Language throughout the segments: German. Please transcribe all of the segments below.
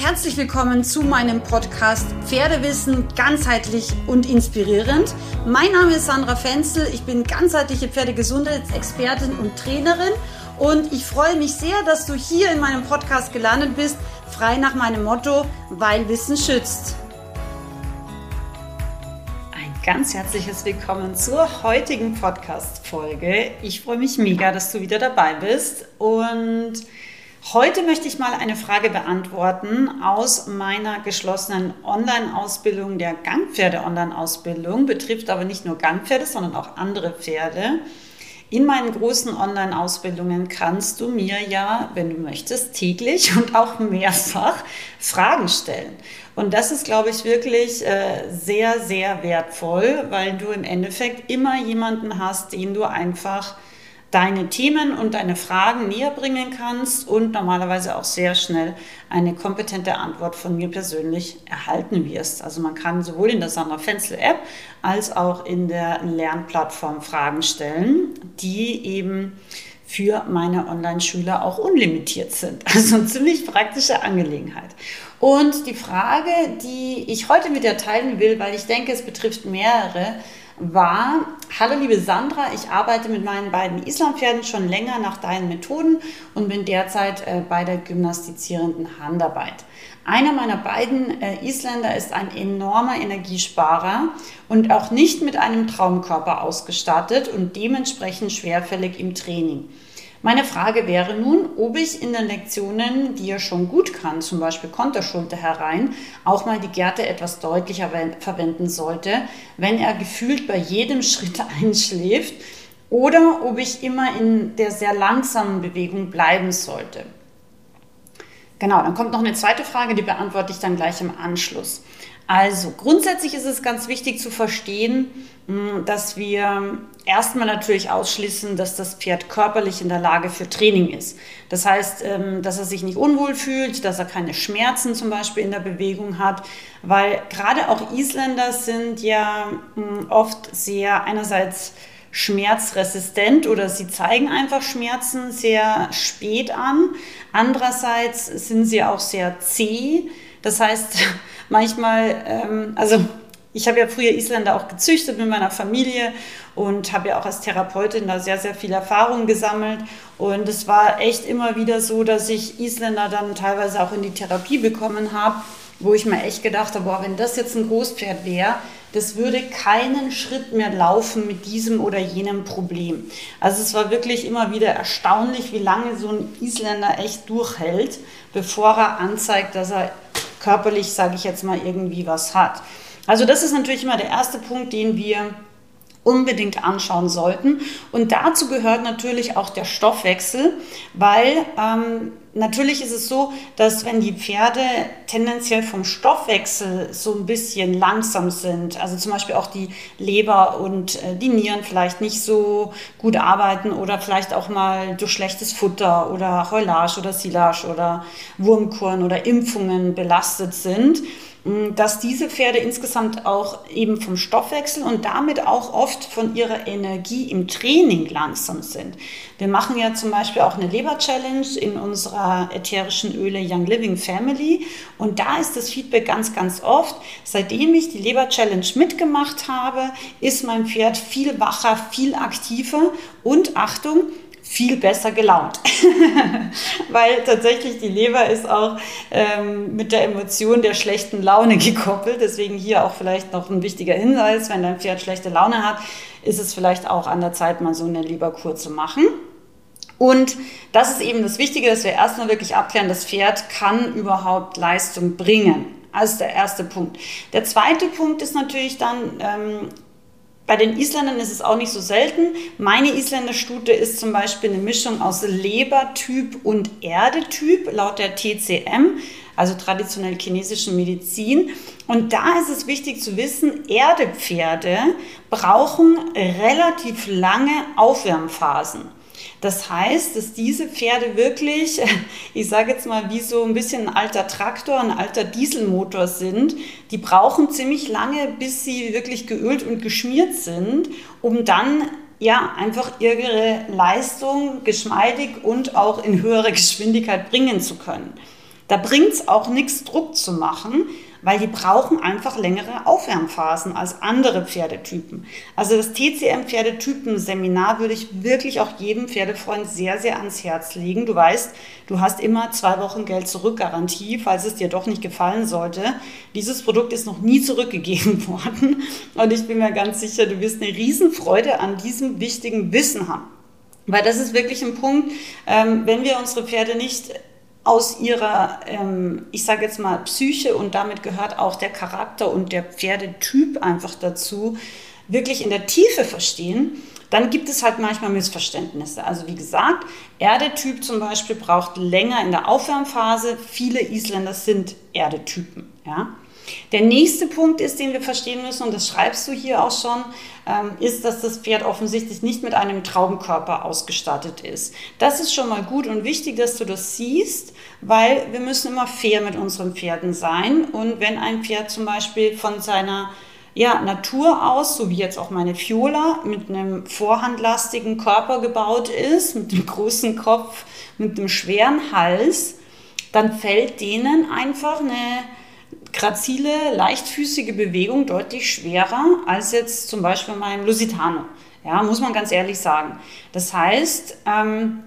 Herzlich willkommen zu meinem Podcast Pferdewissen ganzheitlich und inspirierend. Mein Name ist Sandra Fenzel, ich bin ganzheitliche Pferdegesundheitsexpertin und Trainerin und ich freue mich sehr, dass du hier in meinem Podcast gelandet bist, frei nach meinem Motto, weil Wissen schützt. Ein ganz herzliches Willkommen zur heutigen Podcast-Folge. Ich freue mich mega, dass du wieder dabei bist und Heute möchte ich mal eine Frage beantworten aus meiner geschlossenen Online-Ausbildung, der Gangpferde-Online-Ausbildung, betrifft aber nicht nur Gangpferde, sondern auch andere Pferde. In meinen großen Online-Ausbildungen kannst du mir ja, wenn du möchtest, täglich und auch mehrfach Fragen stellen. Und das ist, glaube ich, wirklich äh, sehr, sehr wertvoll, weil du im Endeffekt immer jemanden hast, den du einfach deine Themen und deine Fragen näher bringen kannst und normalerweise auch sehr schnell eine kompetente Antwort von mir persönlich erhalten wirst. Also man kann sowohl in der Sandra Fenzel App als auch in der Lernplattform Fragen stellen, die eben für meine Online-Schüler auch unlimitiert sind. Also eine ziemlich praktische Angelegenheit. Und die Frage, die ich heute mit dir teilen will, weil ich denke, es betrifft mehrere, war, hallo liebe Sandra, ich arbeite mit meinen beiden Islampferden schon länger nach deinen Methoden und bin derzeit äh, bei der gymnastizierenden Handarbeit. Einer meiner beiden äh, Isländer ist ein enormer Energiesparer und auch nicht mit einem Traumkörper ausgestattet und dementsprechend schwerfällig im Training. Meine Frage wäre nun, ob ich in den Lektionen, die er schon gut kann, zum Beispiel Konterschulter herein, auch mal die Gerte etwas deutlicher verwenden sollte, wenn er gefühlt bei jedem Schritt einschläft, oder ob ich immer in der sehr langsamen Bewegung bleiben sollte. Genau, dann kommt noch eine zweite Frage, die beantworte ich dann gleich im Anschluss. Also grundsätzlich ist es ganz wichtig zu verstehen, hm, dass wir erstmal natürlich ausschließen, dass das Pferd körperlich in der Lage für Training ist. Das heißt, ähm, dass er sich nicht unwohl fühlt, dass er keine Schmerzen zum Beispiel in der Bewegung hat, weil gerade auch Isländer sind ja hm, oft sehr einerseits schmerzresistent oder sie zeigen einfach Schmerzen sehr spät an. Andererseits sind sie auch sehr zäh. Das heißt, manchmal, ähm, also ich habe ja früher Isländer auch gezüchtet mit meiner Familie und habe ja auch als Therapeutin da sehr, sehr viel Erfahrung gesammelt. Und es war echt immer wieder so, dass ich Isländer dann teilweise auch in die Therapie bekommen habe, wo ich mir echt gedacht habe, boah, wenn das jetzt ein Großpferd wäre, das würde keinen Schritt mehr laufen mit diesem oder jenem Problem. Also es war wirklich immer wieder erstaunlich, wie lange so ein Isländer echt durchhält, bevor er anzeigt, dass er körperlich, sage ich jetzt mal, irgendwie was hat. Also das ist natürlich immer der erste Punkt, den wir unbedingt anschauen sollten. Und dazu gehört natürlich auch der Stoffwechsel, weil ähm, natürlich ist es so, dass wenn die Pferde tendenziell vom Stoffwechsel so ein bisschen langsam sind, also zum Beispiel auch die Leber und äh, die Nieren vielleicht nicht so gut arbeiten oder vielleicht auch mal durch schlechtes Futter oder Heulage oder Silage oder Wurmkorn oder Impfungen belastet sind, dass diese Pferde insgesamt auch eben vom Stoffwechsel und damit auch oft von ihrer Energie im Training langsam sind. Wir machen ja zum Beispiel auch eine Leber-Challenge in unserer ätherischen Öle Young Living Family und da ist das Feedback ganz, ganz oft, seitdem ich die Leber-Challenge mitgemacht habe, ist mein Pferd viel wacher, viel aktiver und Achtung, viel besser gelaunt. Weil tatsächlich die Leber ist auch ähm, mit der Emotion der schlechten Laune gekoppelt. Deswegen hier auch vielleicht noch ein wichtiger Hinweis, wenn dein Pferd schlechte Laune hat, ist es vielleicht auch an der Zeit, mal so eine Leberkur zu machen. Und das ist eben das Wichtige, dass wir erstmal wirklich abklären, das Pferd kann überhaupt Leistung bringen. Also der erste Punkt. Der zweite Punkt ist natürlich dann, ähm, bei den Isländern ist es auch nicht so selten. Meine Isländerstute ist zum Beispiel eine Mischung aus Lebertyp und Erdetyp, laut der TCM, also traditionell chinesischen Medizin. Und da ist es wichtig zu wissen, Erdepferde brauchen relativ lange Aufwärmphasen. Das heißt, dass diese Pferde wirklich, ich sage jetzt mal, wie so ein bisschen ein alter Traktor, ein alter Dieselmotor sind. Die brauchen ziemlich lange, bis sie wirklich geölt und geschmiert sind, um dann ja einfach ihre Leistung geschmeidig und auch in höherer Geschwindigkeit bringen zu können. Da bringt es auch nichts, Druck zu machen, weil die brauchen einfach längere Aufwärmphasen als andere Pferdetypen. Also das TCM-Pferdetypen-Seminar würde ich wirklich auch jedem Pferdefreund sehr, sehr ans Herz legen. Du weißt, du hast immer zwei Wochen Geld zurück-Garantie, falls es dir doch nicht gefallen sollte. Dieses Produkt ist noch nie zurückgegeben worden und ich bin mir ganz sicher, du wirst eine Riesenfreude an diesem wichtigen Wissen haben. Weil das ist wirklich ein Punkt, ähm, wenn wir unsere Pferde nicht aus ihrer, ähm, ich sage jetzt mal, Psyche und damit gehört auch der Charakter und der Pferdetyp einfach dazu, wirklich in der Tiefe verstehen, dann gibt es halt manchmal Missverständnisse. Also wie gesagt, Erdetyp zum Beispiel braucht länger in der Aufwärmphase. Viele Isländer sind Erdetypen. Ja? Der nächste Punkt ist, den wir verstehen müssen, und das schreibst du hier auch schon, ähm, ist, dass das Pferd offensichtlich nicht mit einem Traumkörper ausgestattet ist. Das ist schon mal gut und wichtig, dass du das siehst, weil wir müssen immer fair mit unseren Pferden sein. Und wenn ein Pferd zum Beispiel von seiner ja, Natur aus, so wie jetzt auch meine Fiola, mit einem vorhandlastigen Körper gebaut ist, mit einem großen Kopf, mit einem schweren Hals, dann fällt denen einfach eine grazile, leichtfüßige Bewegung deutlich schwerer als jetzt zum Beispiel meinem Lusitano. Ja, muss man ganz ehrlich sagen. Das heißt, ähm,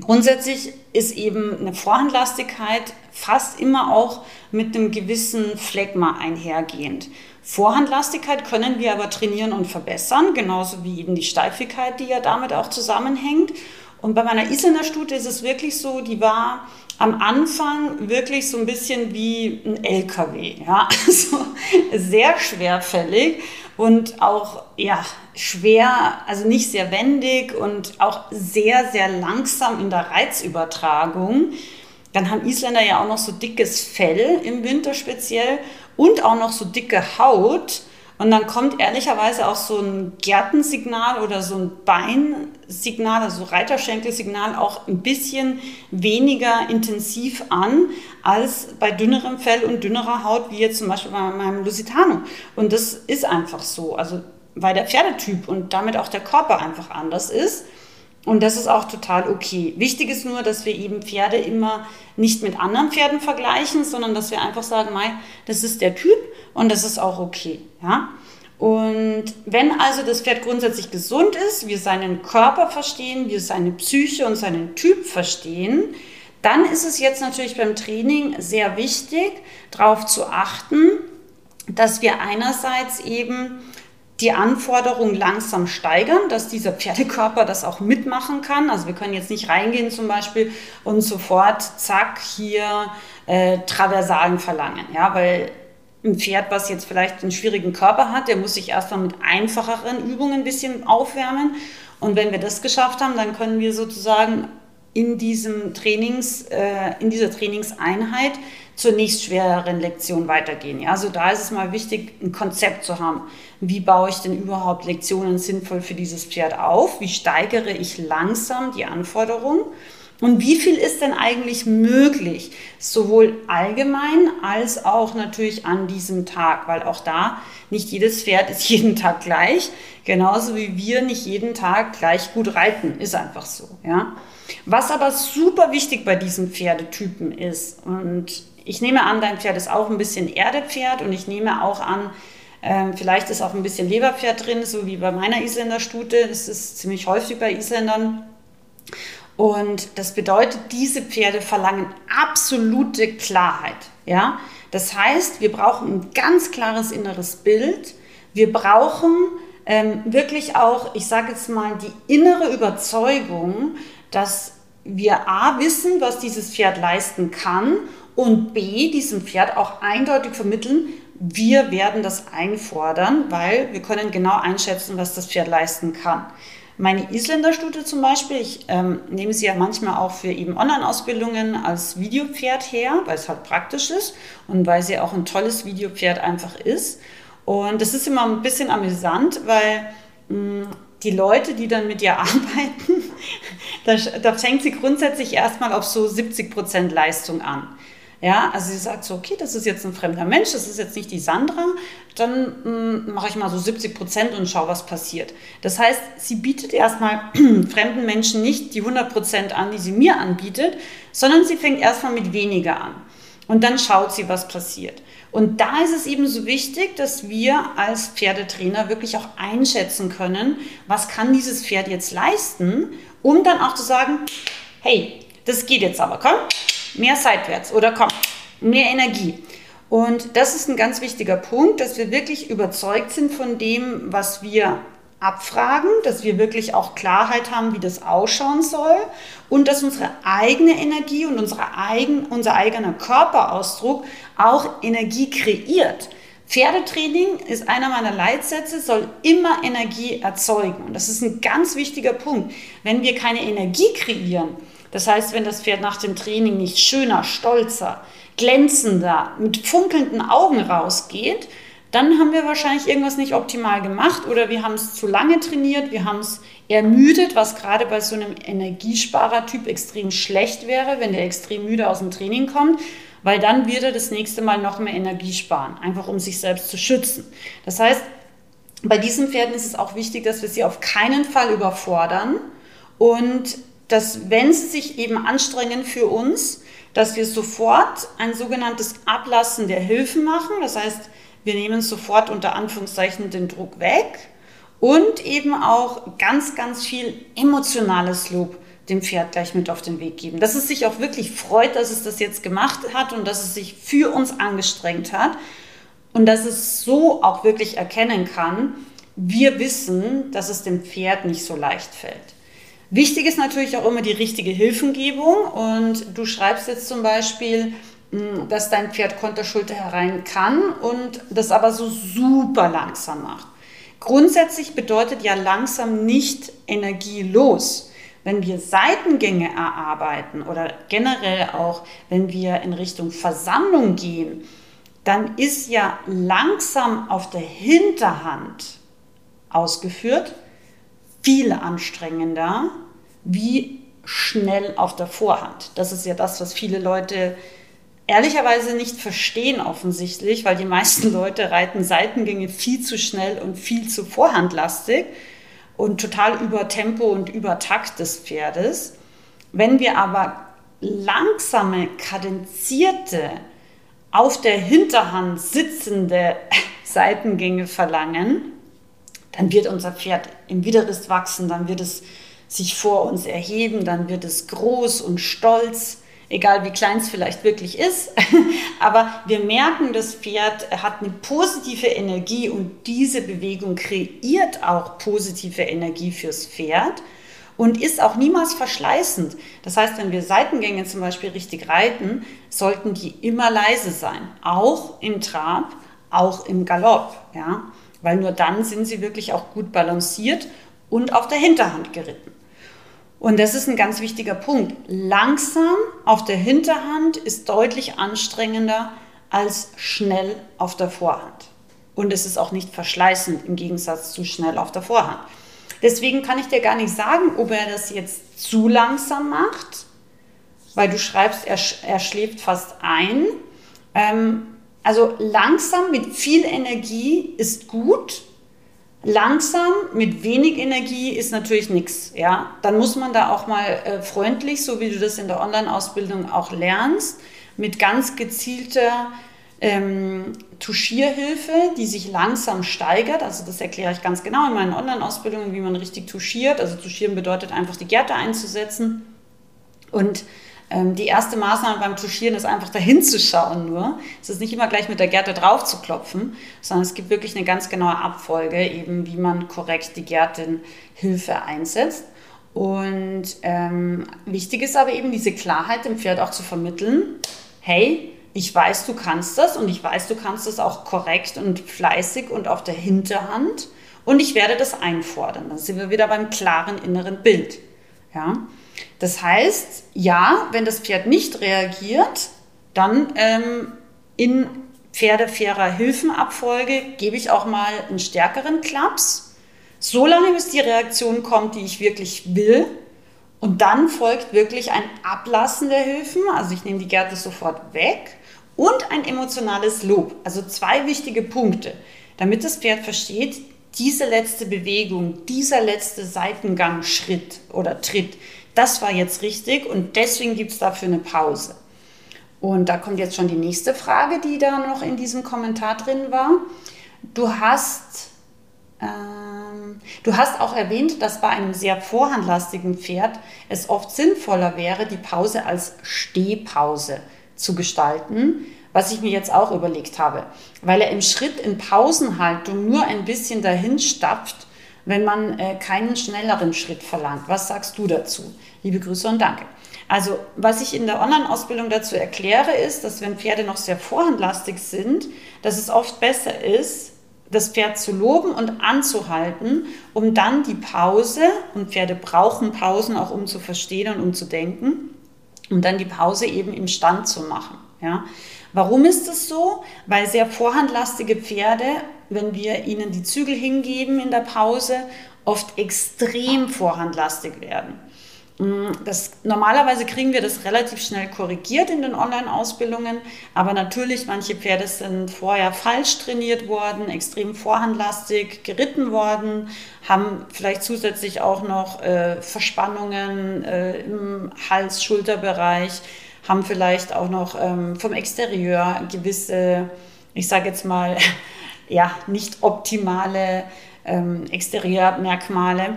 grundsätzlich ist eben eine Vorhandlastigkeit fast immer auch mit einem gewissen Phlegma einhergehend. Vorhandlastigkeit können wir aber trainieren und verbessern, genauso wie eben die Steifigkeit, die ja damit auch zusammenhängt. Und bei meiner Isländer Stute ist es wirklich so, die war am Anfang wirklich so ein bisschen wie ein LKW, ja, also sehr schwerfällig und auch ja schwer, also nicht sehr wendig und auch sehr sehr langsam in der Reizübertragung. Dann haben Isländer ja auch noch so dickes Fell im Winter speziell und auch noch so dicke Haut. Und dann kommt ehrlicherweise auch so ein Gärtensignal oder so ein Beinsignal, also Reiterschenkelsignal auch ein bisschen weniger intensiv an als bei dünnerem Fell und dünnerer Haut, wie jetzt zum Beispiel bei meinem Lusitano. Und das ist einfach so, also weil der Pferdetyp und damit auch der Körper einfach anders ist. Und das ist auch total okay. Wichtig ist nur, dass wir eben Pferde immer nicht mit anderen Pferden vergleichen, sondern dass wir einfach sagen, Mai, das ist der Typ und das ist auch okay. Ja? Und wenn also das Pferd grundsätzlich gesund ist, wir seinen Körper verstehen, wir seine Psyche und seinen Typ verstehen, dann ist es jetzt natürlich beim Training sehr wichtig, darauf zu achten, dass wir einerseits eben die Anforderungen langsam steigern, dass dieser Pferdekörper das auch mitmachen kann. Also wir können jetzt nicht reingehen zum Beispiel und sofort, zack, hier äh, Traversalen verlangen, ja, weil ein Pferd, was jetzt vielleicht einen schwierigen Körper hat, der muss sich erstmal mit einfacheren Übungen ein bisschen aufwärmen. Und wenn wir das geschafft haben, dann können wir sozusagen in diesem Trainings, äh, in dieser Trainingseinheit zur nächst schwereren Lektion weitergehen. Ja, also da ist es mal wichtig, ein Konzept zu haben. Wie baue ich denn überhaupt Lektionen sinnvoll für dieses Pferd auf? Wie steigere ich langsam die Anforderungen? Und wie viel ist denn eigentlich möglich, sowohl allgemein als auch natürlich an diesem Tag? Weil auch da nicht jedes Pferd ist jeden Tag gleich, genauso wie wir nicht jeden Tag gleich gut reiten, ist einfach so. Ja? Was aber super wichtig bei diesen Pferdetypen ist, und ich nehme an, dein Pferd ist auch ein bisschen Erdepferd und ich nehme auch an, ähm, vielleicht ist auch ein bisschen Leberpferd drin, so wie bei meiner Isländerstute. Das ist ziemlich häufig bei Isländern. Und das bedeutet, diese Pferde verlangen absolute Klarheit. Ja? Das heißt, wir brauchen ein ganz klares inneres Bild. Wir brauchen ähm, wirklich auch, ich sage jetzt mal, die innere Überzeugung, dass wir A wissen, was dieses Pferd leisten kann und B diesem Pferd auch eindeutig vermitteln, wir werden das einfordern, weil wir können genau einschätzen, was das Pferd leisten kann. Meine Isländerstute zum Beispiel, ich ähm, nehme sie ja manchmal auch für eben Online-Ausbildungen als Videopferd her, weil es halt praktisch ist und weil sie auch ein tolles Videopferd einfach ist. Und das ist immer ein bisschen amüsant, weil mh, die Leute, die dann mit ihr arbeiten, da, da fängt sie grundsätzlich erstmal auf so 70 Prozent Leistung an. Ja, also sie sagt so, okay, das ist jetzt ein fremder Mensch, das ist jetzt nicht die Sandra, dann mm, mache ich mal so 70 Prozent und schaue, was passiert. Das heißt, sie bietet erstmal fremden Menschen nicht die 100 Prozent an, die sie mir anbietet, sondern sie fängt erstmal mit weniger an. Und dann schaut sie, was passiert. Und da ist es eben so wichtig, dass wir als Pferdetrainer wirklich auch einschätzen können, was kann dieses Pferd jetzt leisten, um dann auch zu sagen, hey, das geht jetzt aber, komm, mehr seitwärts oder komm, mehr Energie. Und das ist ein ganz wichtiger Punkt, dass wir wirklich überzeugt sind von dem, was wir abfragen, dass wir wirklich auch Klarheit haben, wie das ausschauen soll und dass unsere eigene Energie und unsere eigen, unser eigener Körperausdruck auch Energie kreiert. Pferdetraining ist einer meiner Leitsätze, soll immer Energie erzeugen. Und das ist ein ganz wichtiger Punkt. Wenn wir keine Energie kreieren, das heißt, wenn das Pferd nach dem Training nicht schöner, stolzer, glänzender, mit funkelnden Augen rausgeht, dann haben wir wahrscheinlich irgendwas nicht optimal gemacht oder wir haben es zu lange trainiert, wir haben es ermüdet, was gerade bei so einem Energiesparer-Typ extrem schlecht wäre, wenn der extrem müde aus dem Training kommt, weil dann wird er das nächste Mal noch mehr Energie sparen, einfach um sich selbst zu schützen. Das heißt, bei diesen Pferden ist es auch wichtig, dass wir sie auf keinen Fall überfordern und dass, wenn sie sich eben anstrengen für uns, dass wir sofort ein sogenanntes Ablassen der Hilfen machen. Das heißt, wir nehmen sofort unter Anführungszeichen den Druck weg und eben auch ganz, ganz viel emotionales Lob dem Pferd gleich mit auf den Weg geben. Dass es sich auch wirklich freut, dass es das jetzt gemacht hat und dass es sich für uns angestrengt hat und dass es so auch wirklich erkennen kann, wir wissen, dass es dem Pferd nicht so leicht fällt. Wichtig ist natürlich auch immer die richtige Hilfengebung und du schreibst jetzt zum Beispiel, dass dein Pferd Konterschulter herein kann und das aber so super langsam macht. Grundsätzlich bedeutet ja langsam nicht energielos. Wenn wir Seitengänge erarbeiten oder generell auch, wenn wir in Richtung Versammlung gehen, dann ist ja langsam auf der Hinterhand ausgeführt viel anstrengender wie schnell auf der Vorhand. Das ist ja das, was viele Leute ehrlicherweise nicht verstehen offensichtlich, weil die meisten Leute reiten Seitengänge viel zu schnell und viel zu vorhandlastig und total über Tempo und über Takt des Pferdes. Wenn wir aber langsame, kadenzierte, auf der Hinterhand sitzende Seitengänge verlangen, dann wird unser Pferd im Widerrist wachsen, dann wird es sich vor uns erheben, dann wird es groß und stolz egal wie klein es vielleicht wirklich ist. Aber wir merken, das Pferd hat eine positive Energie und diese Bewegung kreiert auch positive Energie fürs Pferd und ist auch niemals verschleißend. Das heißt, wenn wir Seitengänge zum Beispiel richtig reiten, sollten die immer leise sein, auch im Trab, auch im Galopp, ja, weil nur dann sind sie wirklich auch gut balanciert und auf der Hinterhand geritten. Und das ist ein ganz wichtiger Punkt. Langsam auf der Hinterhand ist deutlich anstrengender als schnell auf der Vorhand. Und es ist auch nicht verschleißend im Gegensatz zu schnell auf der Vorhand. Deswegen kann ich dir gar nicht sagen, ob er das jetzt zu langsam macht, weil du schreibst, er, er schläft fast ein. Ähm, also langsam mit viel Energie ist gut, Langsam mit wenig Energie ist natürlich nichts. Ja? Dann muss man da auch mal äh, freundlich, so wie du das in der Online-Ausbildung auch lernst, mit ganz gezielter ähm, Tuschierhilfe, die sich langsam steigert. Also das erkläre ich ganz genau in meinen Online-Ausbildungen, wie man richtig tuschiert. Also tuschieren bedeutet einfach die Gärte einzusetzen und die erste Maßnahme beim Tuschieren ist einfach dahin zu schauen nur. Es ist nicht immer gleich mit der Gerte drauf zu klopfen, sondern es gibt wirklich eine ganz genaue Abfolge, eben wie man korrekt die Gärtenhilfe einsetzt. Und ähm, wichtig ist aber eben diese Klarheit dem Pferd auch zu vermitteln. Hey, ich weiß, du kannst das und ich weiß, du kannst das auch korrekt und fleißig und auf der Hinterhand und ich werde das einfordern. Dann sind wir wieder beim klaren inneren Bild. Ja? Das heißt, ja, wenn das Pferd nicht reagiert, dann ähm, in pferdefairer Hilfenabfolge gebe ich auch mal einen stärkeren Klaps, so lange bis die Reaktion kommt, die ich wirklich will. Und dann folgt wirklich ein Ablassen der Hilfen. Also ich nehme die Gerte sofort weg und ein emotionales Lob. Also zwei wichtige Punkte, damit das Pferd versteht, diese letzte Bewegung, dieser letzte Seitengang, Schritt oder Tritt, das war jetzt richtig und deswegen gibt es dafür eine Pause. Und da kommt jetzt schon die nächste Frage, die da noch in diesem Kommentar drin war. Du hast, ähm, du hast auch erwähnt, dass bei einem sehr vorhandlastigen Pferd es oft sinnvoller wäre, die Pause als Stehpause zu gestalten, was ich mir jetzt auch überlegt habe, weil er im Schritt in Pausenhaltung nur ein bisschen dahin stapft, wenn man äh, keinen schnelleren Schritt verlangt. Was sagst du dazu? Liebe Grüße und danke. Also, was ich in der Online-Ausbildung dazu erkläre, ist, dass wenn Pferde noch sehr vorhandlastig sind, dass es oft besser ist, das Pferd zu loben und anzuhalten, um dann die Pause, und Pferde brauchen Pausen auch um zu verstehen und um zu denken, um dann die Pause eben im Stand zu machen. Ja? Warum ist das so? Weil sehr vorhandlastige Pferde, wenn wir ihnen die Zügel hingeben in der Pause, oft extrem vorhandlastig werden. Mm, das, normalerweise kriegen wir das relativ schnell korrigiert in den Online-Ausbildungen, aber natürlich, manche Pferde sind vorher falsch trainiert worden, extrem vorhandlastig geritten worden, haben vielleicht zusätzlich auch noch äh, Verspannungen äh, im Hals-Schulterbereich, haben vielleicht auch noch ähm, vom Exterieur gewisse, ich sage jetzt mal, ja, nicht optimale ähm, Exterieurmerkmale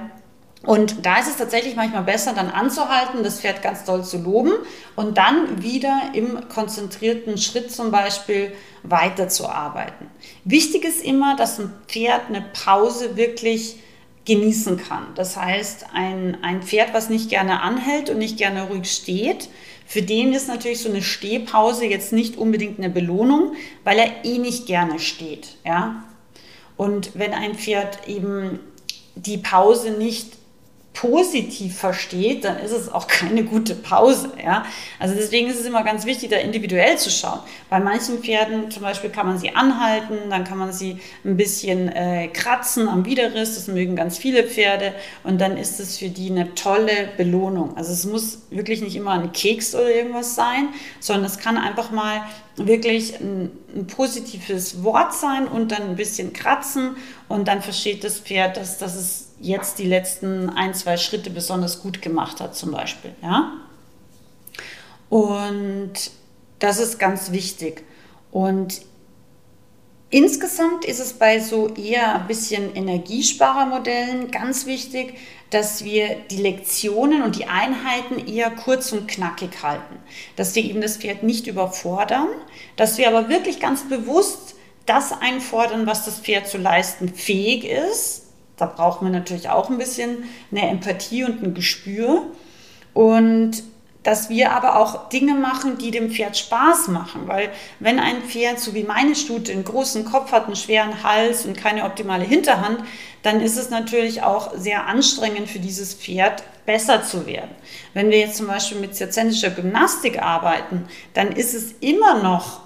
und da ist es tatsächlich manchmal besser, dann anzuhalten, das Pferd ganz doll zu loben und dann wieder im konzentrierten Schritt zum Beispiel weiterzuarbeiten. Wichtig ist immer, dass ein Pferd eine Pause wirklich genießen kann. Das heißt, ein, ein Pferd, was nicht gerne anhält und nicht gerne ruhig steht, für den ist natürlich so eine Stehpause jetzt nicht unbedingt eine Belohnung, weil er eh nicht gerne steht. Ja? Und wenn ein Pferd eben die Pause nicht positiv versteht, dann ist es auch keine gute Pause. Ja? Also deswegen ist es immer ganz wichtig, da individuell zu schauen. Bei manchen Pferden zum Beispiel kann man sie anhalten, dann kann man sie ein bisschen äh, kratzen am Widerriss, das mögen ganz viele Pferde und dann ist es für die eine tolle Belohnung. Also es muss wirklich nicht immer ein Keks oder irgendwas sein, sondern es kann einfach mal wirklich ein, ein, positives Wort sein und dann ein bisschen kratzen und dann versteht das Pferd, dass, dass es jetzt die letzten ein, zwei Schritte besonders gut gemacht hat, zum Beispiel. Ja? Und das ist ganz wichtig. Und insgesamt ist es bei so eher ein bisschen Energiesparermodellen ganz wichtig, dass wir die Lektionen und die Einheiten eher kurz und knackig halten. Dass wir eben das Pferd nicht überfordern, dass wir aber wirklich ganz bewusst das einfordern, was das Pferd zu leisten fähig ist da braucht man natürlich auch ein bisschen eine Empathie und ein Gespür. Und dass wir aber auch Dinge machen, die dem Pferd Spaß machen. Weil wenn ein Pferd, so wie meine Stute, einen großen Kopf hat, einen schweren Hals und keine optimale Hinterhand, dann ist es natürlich auch sehr anstrengend für dieses Pferd, besser zu werden. Wenn wir jetzt zum Beispiel mit zirzendischer Gymnastik arbeiten, dann ist es immer noch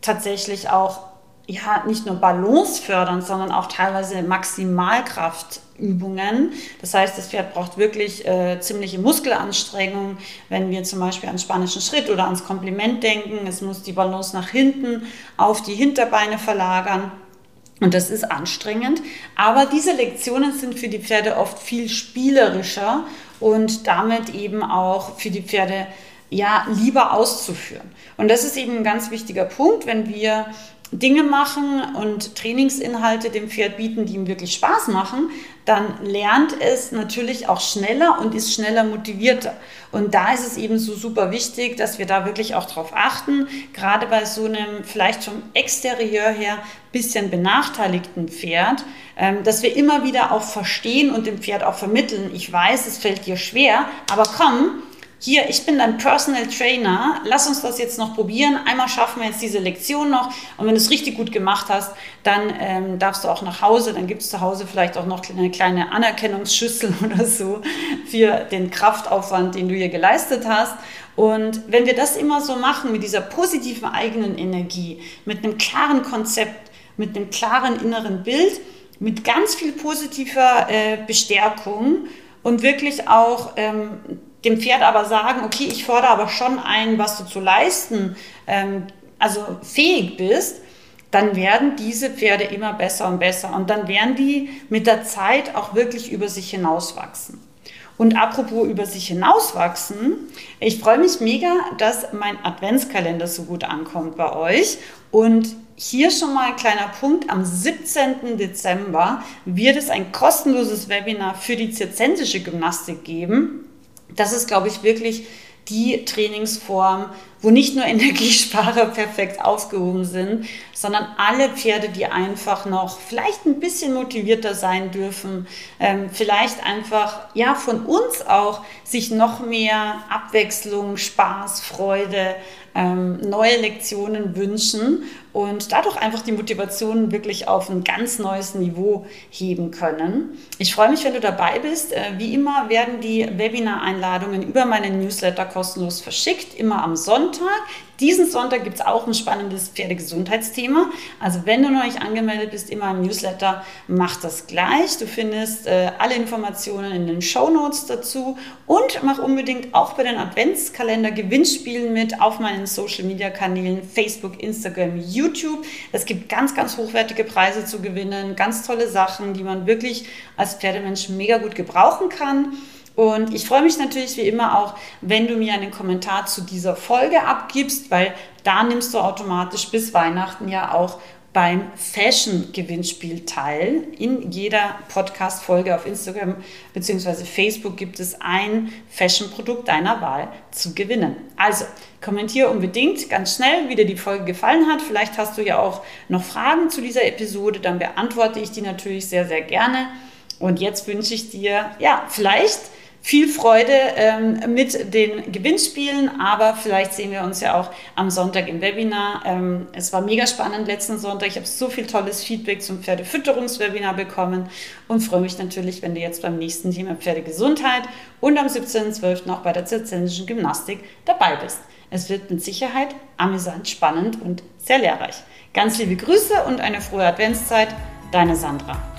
tatsächlich auch ja, nicht nur Balance fördern, sondern auch teilweise Maximalkraftübungen. Das heißt, das Pferd braucht wirklich äh, ziemliche Muskelanstrengung, wenn wir zum Beispiel an spanischen Schritt oder ans Kompliment denken. Es muss die Balance nach hinten auf die Hinterbeine verlagern. Und das ist anstrengend. Aber diese Lektionen sind für die Pferde oft viel spielerischer und damit eben auch für die Pferde ja, lieber auszuführen. Und das ist eben ein ganz wichtiger Punkt, wenn wir Dinge machen und Trainingsinhalte dem Pferd bieten, die ihm wirklich Spaß machen, dann lernt es natürlich auch schneller und ist schneller motivierter. Und da ist es eben so super wichtig, dass wir da wirklich auch drauf achten, gerade bei so einem vielleicht vom Exterieur her bisschen benachteiligten Pferd, ähm, dass wir immer wieder auch verstehen und dem Pferd auch vermitteln, ich weiß, es fällt dir schwer, aber komm, hier, ich bin dein Personal Trainer, lass uns das jetzt noch probieren. Einmal schaffen wir jetzt diese Lektion noch und wenn du es richtig gut gemacht hast, dann ähm, darfst du auch nach Hause, dann gibt es zu Hause vielleicht auch noch eine kleine Anerkennungsschüssel oder so für den Kraftaufwand, den du hier geleistet hast. Und wenn wir das immer so machen mit dieser positiven eigenen Energie, mit einem klaren Konzept, mit einem klaren inneren Bild, mit ganz viel positiver äh, Bestärkung und wirklich auch ähm, dem Pferd aber sagen, okay, ich fordere aber schon ein, was du zu leisten, ähm, also fähig bist, dann werden diese Pferde immer besser und besser und dann werden die mit der Zeit auch wirklich über sich hinauswachsen. Und apropos über sich hinauswachsen, ich freue mich mega, dass mein Adventskalender so gut ankommt bei euch. Und hier schon mal ein kleiner Punkt. Am 17. Dezember wird es ein kostenloses Webinar für die zirzensische Gymnastik geben. Das ist, glaube ich, wirklich die Trainingsform, wo nicht nur Energiesparer perfekt aufgehoben sind, sondern alle Pferde, die einfach noch vielleicht ein bisschen motivierter sein dürfen, ähm, vielleicht einfach ja von uns auch sich noch mehr Abwechslung, Spaß, Freude, ähm, neue Lektionen wünschen und dadurch einfach die Motivation wirklich auf ein ganz neues Niveau heben können. Ich freue mich, wenn du dabei bist. Äh, wie immer werden die Webinar-Einladungen über meinen Newsletter kostenlos verschickt, immer am Sonntag. Diesen Sonntag gibt es auch ein spannendes Pferdegesundheitsthema. Also wenn du noch nicht angemeldet bist, immer im Newsletter, mach das gleich. Du findest äh, alle Informationen in den Show Notes dazu und mach unbedingt auch bei den Adventskalender Gewinnspielen mit auf meinen Social Media Kanälen Facebook, Instagram, YouTube. Es gibt ganz, ganz hochwertige Preise zu gewinnen, ganz tolle Sachen, die man wirklich als Pferdemensch mega gut gebrauchen kann. Und ich freue mich natürlich wie immer auch, wenn du mir einen Kommentar zu dieser Folge abgibst, weil da nimmst du automatisch bis Weihnachten ja auch beim Fashion-Gewinnspiel teil. In jeder Podcast-Folge auf Instagram bzw. Facebook gibt es ein Fashion-Produkt deiner Wahl zu gewinnen. Also kommentiere unbedingt ganz schnell, wie dir die Folge gefallen hat. Vielleicht hast du ja auch noch Fragen zu dieser Episode, dann beantworte ich die natürlich sehr, sehr gerne. Und jetzt wünsche ich dir, ja, vielleicht viel Freude ähm, mit den Gewinnspielen, aber vielleicht sehen wir uns ja auch am Sonntag im Webinar. Ähm, es war mega spannend letzten Sonntag. Ich habe so viel tolles Feedback zum Pferdefütterungswebinar bekommen und freue mich natürlich, wenn du jetzt beim nächsten Thema Pferdegesundheit und am 17.12. auch bei der zirzensischen Gymnastik dabei bist. Es wird mit Sicherheit amüsant, spannend und sehr lehrreich. Ganz liebe Grüße und eine frohe Adventszeit. Deine Sandra.